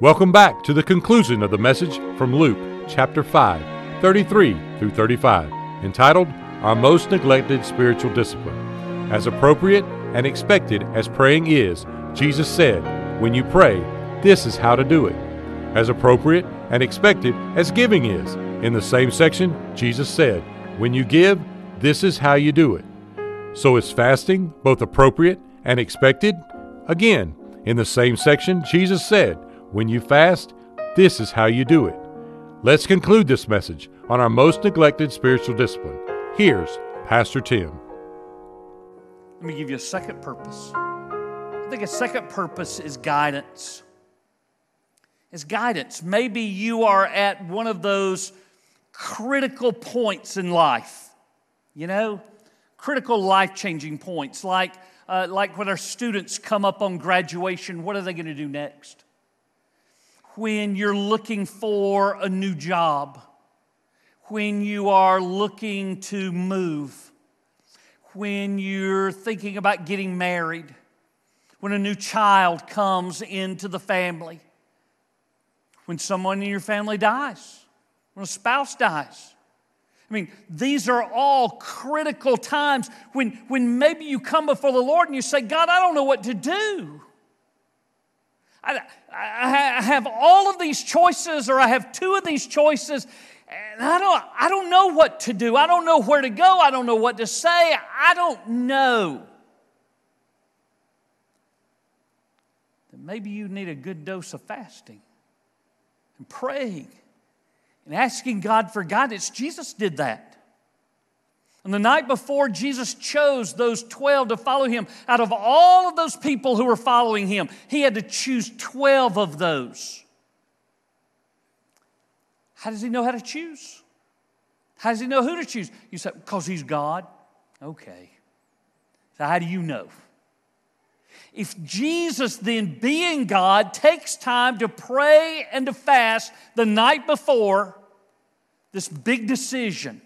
Welcome back to the conclusion of the message from Luke chapter 5, 33 through 35, entitled Our Most Neglected Spiritual Discipline. As appropriate and expected as praying is, Jesus said, When you pray, this is how to do it. As appropriate and expected as giving is. In the same section, Jesus said, When you give, this is how you do it. So is fasting both appropriate and expected? Again, in the same section, Jesus said, When you fast, this is how you do it. Let's conclude this message on our most neglected spiritual discipline. Here's Pastor Tim. Let me give you a second purpose. I think a second purpose is guidance. Is guidance. Maybe you are at one of those critical points in life, you know, critical life changing points, like, uh, like when our students come up on graduation, what are they going to do next? When you're looking for a new job, when you are looking to move, when you're thinking about getting married, when a new child comes into the family, when someone in your family dies, when a spouse dies. I mean, these are all critical times when, when maybe you come before the Lord and you say, God, I don't know what to do. I, I have all of these choices, or I have two of these choices, and I don't, I don't know what to do. I don't know where to go. I don't know what to say. I don't know. Then maybe you need a good dose of fasting and praying and asking God for guidance. Jesus did that. And the night before Jesus chose those 12 to follow him, out of all of those people who were following him, he had to choose 12 of those. How does he know how to choose? How does he know who to choose? You say, because he's God? Okay. So, how do you know? If Jesus, then being God, takes time to pray and to fast the night before this big decision,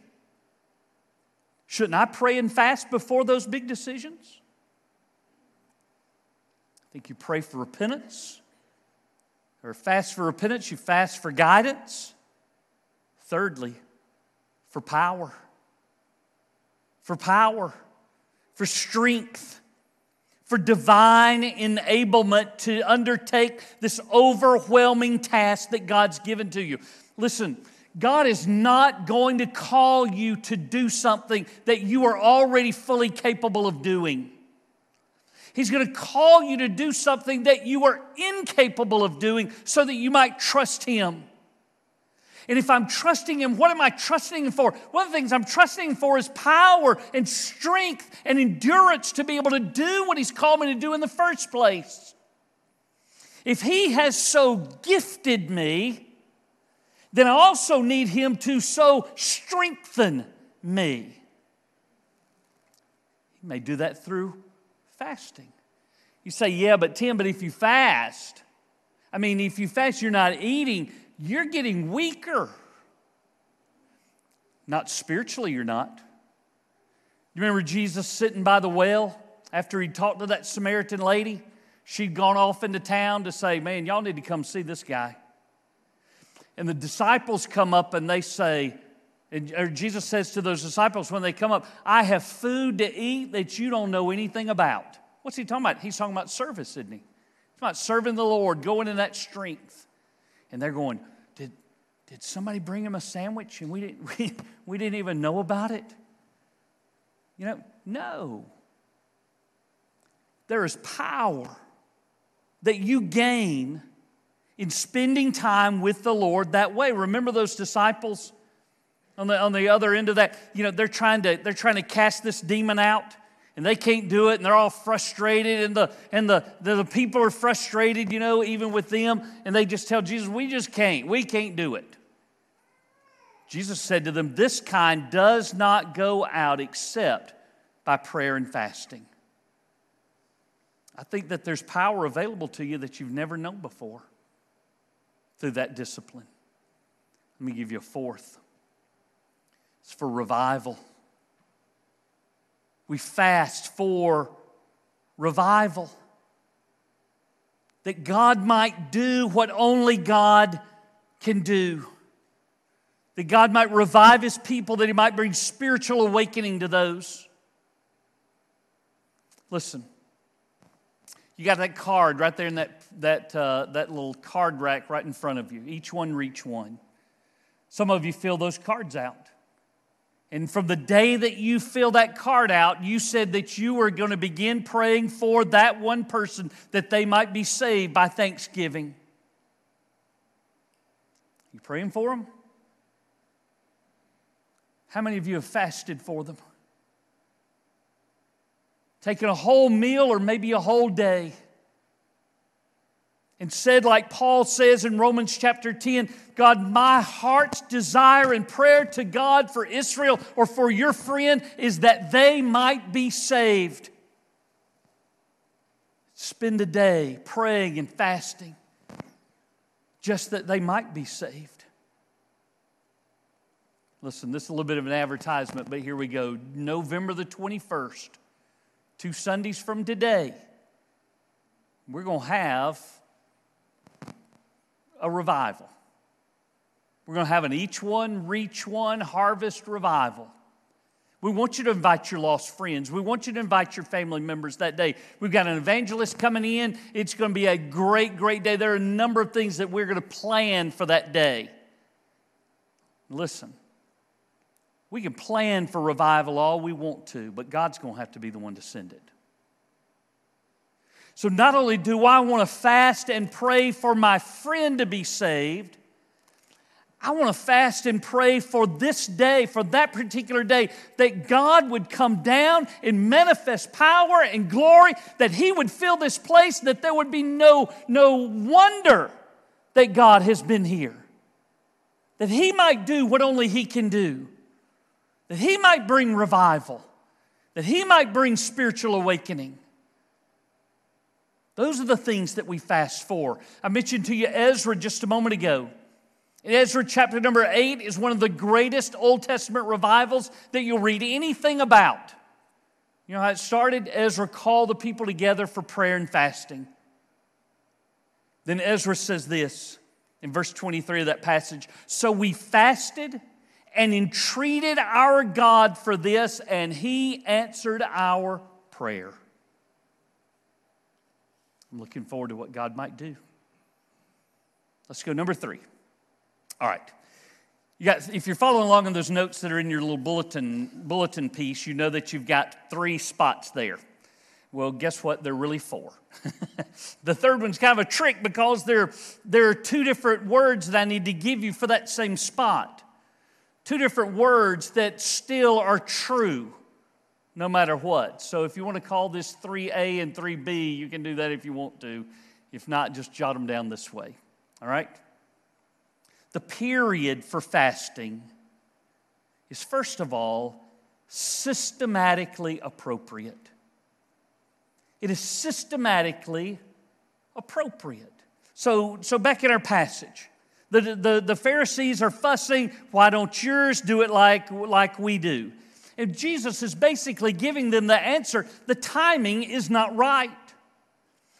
shouldn't I pray and fast before those big decisions? I think you pray for repentance, or fast for repentance, you fast for guidance. Thirdly, for power. For power, for strength for divine enablement to undertake this overwhelming task that God's given to you. Listen, God is not going to call you to do something that you are already fully capable of doing. He's going to call you to do something that you are incapable of doing so that you might trust Him. And if I'm trusting Him, what am I trusting Him for? One of the things I'm trusting Him for is power and strength and endurance to be able to do what He's called me to do in the first place. If He has so gifted me, then I also need Him to so strengthen me. He may do that through fasting. You say, yeah, but Tim, but if you fast, I mean, if you fast, you're not eating you're getting weaker. Not spiritually, you're not. You remember Jesus sitting by the well after he talked to that Samaritan lady? She'd gone off into town to say, Man, y'all need to come see this guy. And the disciples come up and they say, or Jesus says to those disciples when they come up, I have food to eat that you don't know anything about. What's he talking about? He's talking about service, isn't he? He's about serving the Lord, going in that strength. And they're going, did somebody bring him a sandwich and we didn't, we, we didn't even know about it? You know, no. There is power that you gain in spending time with the Lord that way. Remember those disciples on the, on the other end of that? You know, they're trying to, they're trying to cast this demon out and they can't do it and they're all frustrated and the and the, the, the, people are frustrated you know even with them and they just tell jesus we just can't we can't do it Jesus said to them, This kind does not go out except by prayer and fasting. I think that there's power available to you that you've never known before through that discipline. Let me give you a fourth it's for revival. We fast for revival. that God might do what only God can do. That God might revive his people, that he might bring spiritual awakening to those. Listen, you got that card right there in that, that, uh, that little card rack right in front of you. Each one reach one. Some of you fill those cards out. And from the day that you fill that card out, you said that you were going to begin praying for that one person that they might be saved by Thanksgiving. You praying for them? How many of you have fasted for them? Taken a whole meal or maybe a whole day and said, like Paul says in Romans chapter 10, God, my heart's desire and prayer to God for Israel or for your friend is that they might be saved. Spend a day praying and fasting just that they might be saved. Listen, this is a little bit of an advertisement, but here we go. November the 21st, two Sundays from today, we're going to have a revival. We're going to have an each one, reach one harvest revival. We want you to invite your lost friends. We want you to invite your family members that day. We've got an evangelist coming in. It's going to be a great, great day. There are a number of things that we're going to plan for that day. Listen, we can plan for revival all we want to, but God's going to have to be the one to send it. So not only do I want to fast and pray for my friend to be saved, I want to fast and pray for this day, for that particular day, that God would come down and manifest power and glory, that He would fill this place, that there would be no, no wonder that God has been here. That He might do what only He can do, that He might bring revival, that He might bring spiritual awakening. Those are the things that we fast for. I mentioned to you Ezra just a moment ago. In Ezra chapter number 8 is one of the greatest Old Testament revivals that you'll read anything about. You know how it started? Ezra called the people together for prayer and fasting. Then Ezra says this in verse 23 of that passage So we fasted and entreated our God for this, and he answered our prayer. I'm looking forward to what God might do. Let's go number three. All right. You got, if you're following along on those notes that are in your little bulletin, bulletin piece, you know that you've got three spots there. Well, guess what? They're really four. the third one's kind of a trick because there, there are two different words that I need to give you for that same spot. Two different words that still are true no matter what. So if you want to call this 3A and 3B, you can do that if you want to. If not, just jot them down this way. All right? The period for fasting is, first of all, systematically appropriate. It is systematically appropriate. So, so back in our passage, the, the, the Pharisees are fussing, why don't yours do it like, like we do? And Jesus is basically giving them the answer the timing is not right.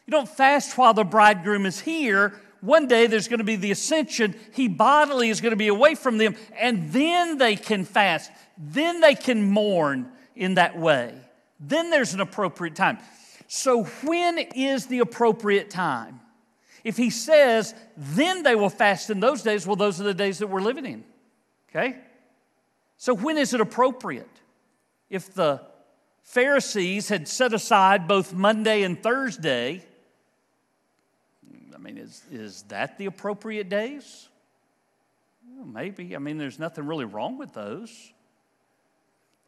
You don't fast while the bridegroom is here. One day there's going to be the ascension. He bodily is going to be away from them, and then they can fast. Then they can mourn in that way. Then there's an appropriate time. So, when is the appropriate time? If he says, then they will fast in those days, well, those are the days that we're living in. Okay? So, when is it appropriate? if the Pharisees had set aside both Monday and Thursday, I mean, is, is that the appropriate days? Well, maybe. I mean, there's nothing really wrong with those.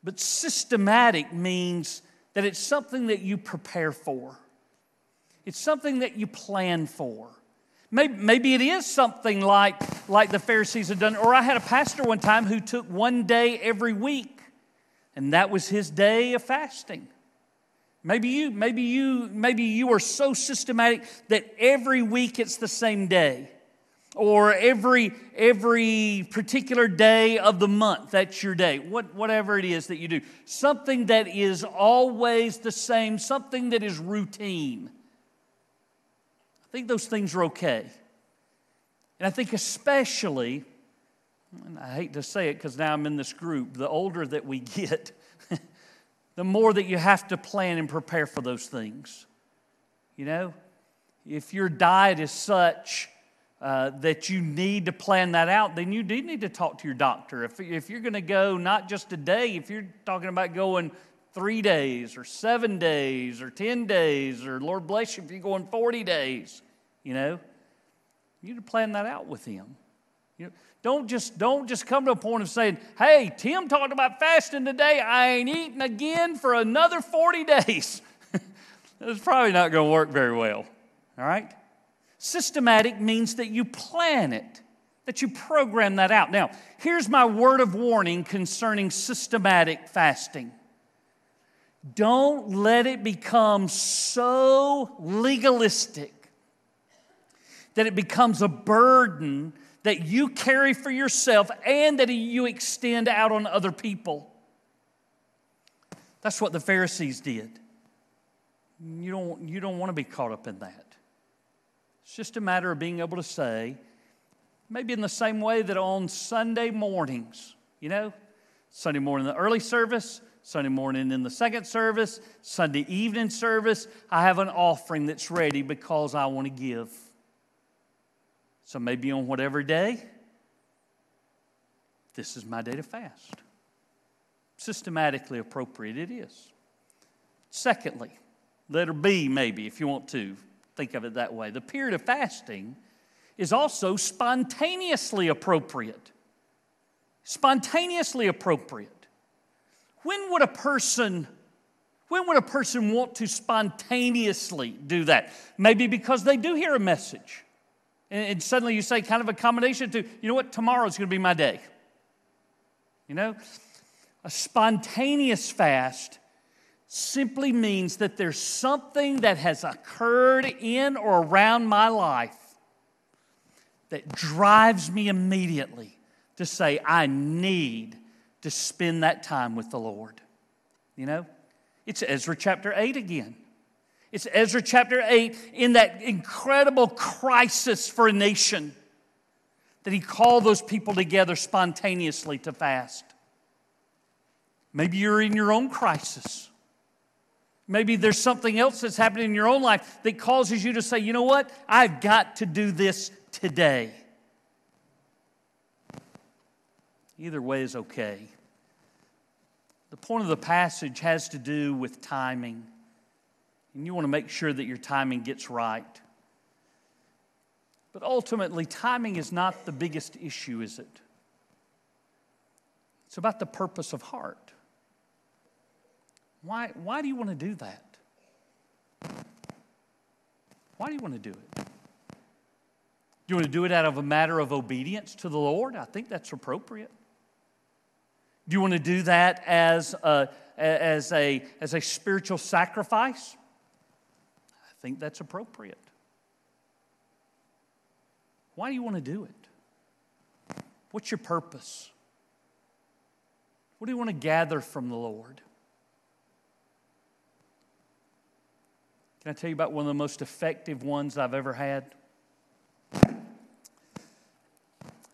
But systematic means that it's something that you prepare for, it's something that you plan for. Maybe, maybe it is something like, like the Pharisees had done. Or I had a pastor one time who took one day every week and that was his day of fasting. Maybe you, maybe you, maybe you are so systematic that every week it's the same day. Or every every particular day of the month, that's your day. What, whatever it is that you do. Something that is always the same, something that is routine. Think those things are okay. And I think, especially, and I hate to say it because now I'm in this group, the older that we get, the more that you have to plan and prepare for those things. You know, if your diet is such uh, that you need to plan that out, then you do need to talk to your doctor. If, if you're going to go not just a day, if you're talking about going three days or seven days or 10 days, or Lord bless you if you're going 40 days, you know, you need to plan that out with him. You know, don't just don't just come to a point of saying, "Hey, Tim talked about fasting today. I ain't eating again for another 40 days." it's probably not going to work very well. All right? Systematic means that you plan it, that you program that out. Now, here's my word of warning concerning systematic fasting. Don't let it become so legalistic that it becomes a burden that you carry for yourself and that you extend out on other people. That's what the Pharisees did. You don't, you don't want to be caught up in that. It's just a matter of being able to say, maybe in the same way that on Sunday mornings, you know, Sunday morning, the early service, Sunday morning in the second service, Sunday evening service, I have an offering that's ready because I want to give. So maybe on whatever day, this is my day to fast. Systematically appropriate it is. Secondly, letter B, maybe, if you want to think of it that way. The period of fasting is also spontaneously appropriate. Spontaneously appropriate. When would a person when would a person want to spontaneously do that? Maybe because they do hear a message. And, suddenly you say, kind of a combination to, you know what, tomorrow's going to be my day. You know, a spontaneous fast simply means that there's something that has occurred in or around my life that drives me immediately to say, I need to spend that time with the Lord. You know, it's Ezra chapter 8 again. It's Ezra chapter 8 in that incredible crisis for a nation that he called those people together spontaneously to fast. Maybe you're in your own crisis. Maybe there's something else that's happening in your own life that causes you to say, you know what? I've got to do this today. Either way is okay. The point of the passage has to do with timing. And you want to make sure that your timing gets right. But ultimately, timing is not the biggest issue, is it? It's about the purpose of heart. Why, why do you want to do that? Why do you want to do it? Do you want to do it out of a matter of obedience to the Lord? I think that's appropriate. Do you want to do that as a, as a, as a spiritual sacrifice? I think that's appropriate. Why do you want to do it? What's your purpose? What do you want to gather from the Lord? Can I tell you about one of the most effective ones I've ever had?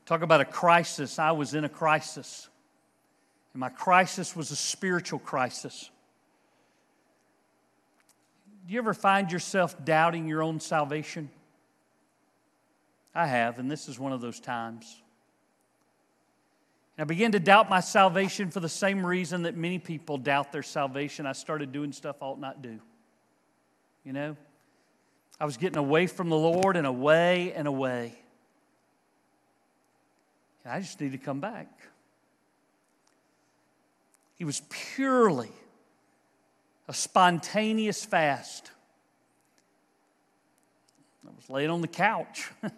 Talk about a crisis. I was in a crisis. And my crisis was a spiritual crisis. Do you ever find yourself doubting your own salvation? I have, and this is one of those times. And I began to doubt my salvation for the same reason that many people doubt their salvation. I started doing stuff I ought not do you know? I was getting away from the Lord and away and away. And I just need to come back. He was purely a spontaneous fast. I was laying on the couch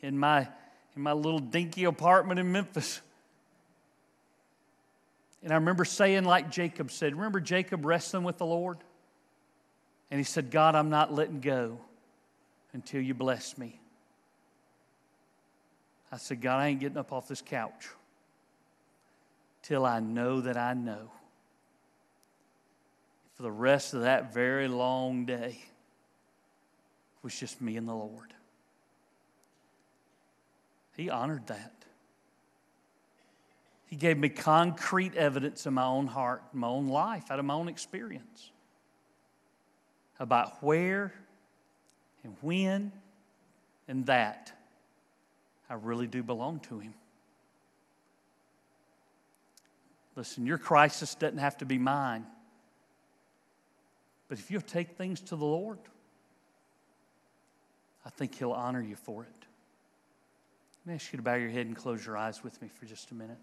in my, in my little dinky apartment in Memphis. And I remember saying, like Jacob said, remember Jacob wrestling with the Lord? And he said, God, I'm not letting go until you bless me. I said, God, I ain't getting up off this couch till I know that I know. For the rest of that very long day, was just me and the Lord. He honored that. He gave me concrete evidence in my own heart, my own life, out of my own experience about where and when and that I really do belong to Him. Listen, your crisis doesn't have to be mine. But if you'll take things to the Lord, I think He'll honor you for it. Let me ask you to bow your head and close your eyes with me for just a minute.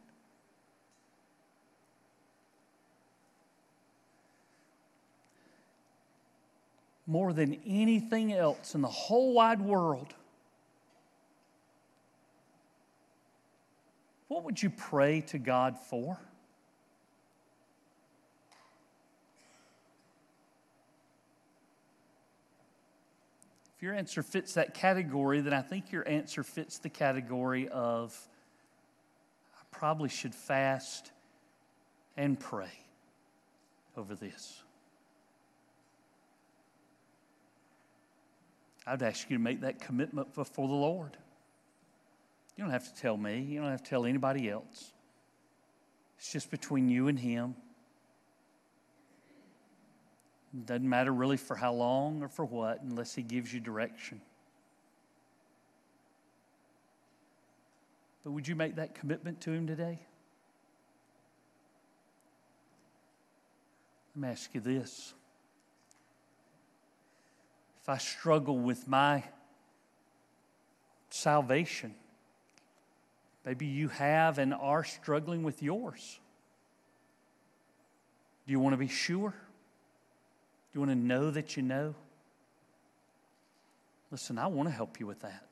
More than anything else in the whole wide world, what would you pray to God for? If your answer fits that category, then I think your answer fits the category of I probably should fast and pray over this. I'd ask you to make that commitment before the Lord. You don't have to tell me, you don't have to tell anybody else. It's just between you and Him. Doesn't matter really for how long or for what, unless He gives you direction. But would you make that commitment to Him today? Let me ask you this. If I struggle with my salvation, maybe you have and are struggling with yours. Do you want to be sure? You want to know that you know? Listen, I want to help you with that.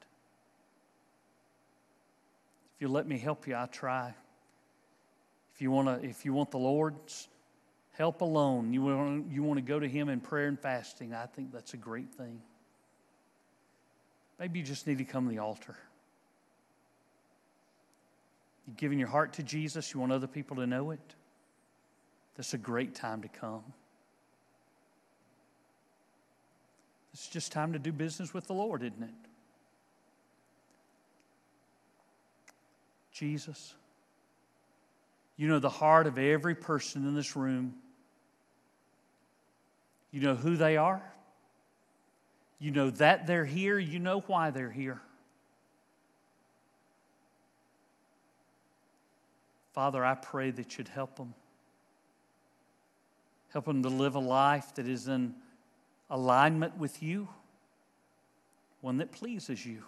If you let me help you, I'll try. If you want to, if you want the Lord's help alone, you want, you want to go to Him in prayer and fasting, I think that's a great thing. Maybe you just need to come to the altar. You've given your heart to Jesus, you want other people to know it. That's a great time to come. It's just time to do business with the Lord, isn't it? Jesus, you know the heart of every person in this room. You know who they are. You know that they're here. You know why they're here. Father, I pray that you'd help them. Help them to live a life that is in alignment with you, one that pleases you.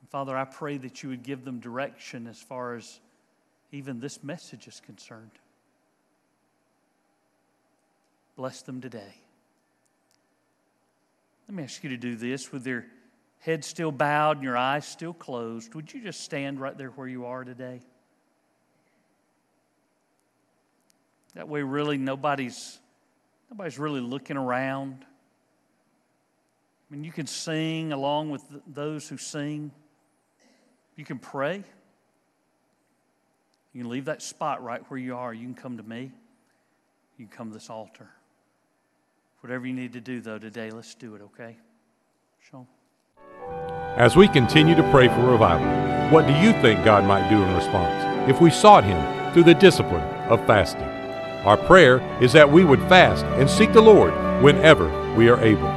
And Father, I pray that you would give them direction as far as even this message is concerned. Bless them today. Let me ask you to do this with your head still bowed and your eyes still closed. Would you just stand right there where you are today? That way, really, nobody's, nobody's really looking around. I mean, you can sing along with those who sing. You can pray. You can leave that spot right where you are. You can come to me. You can come to this altar. Whatever you need to do, though, today, let's do it, okay? Sean. As we continue to pray for revival, what do you think God might do in response if we sought Him through the discipline of fasting? Our prayer is that we would fast and seek the Lord whenever we are able.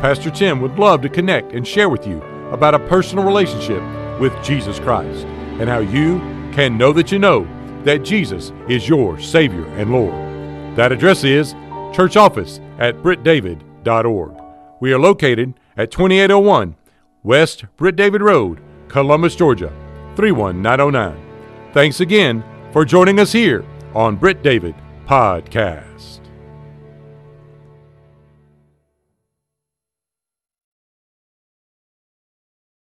Pastor Tim would love to connect and share with you about a personal relationship with Jesus Christ and how you can know that you know that Jesus is your Savior and Lord. That address is church office at brittdavid.org. We are located at 2801 West Britt David Road, Columbus, Georgia, 31909. Thanks again for joining us here on Britt David podcast.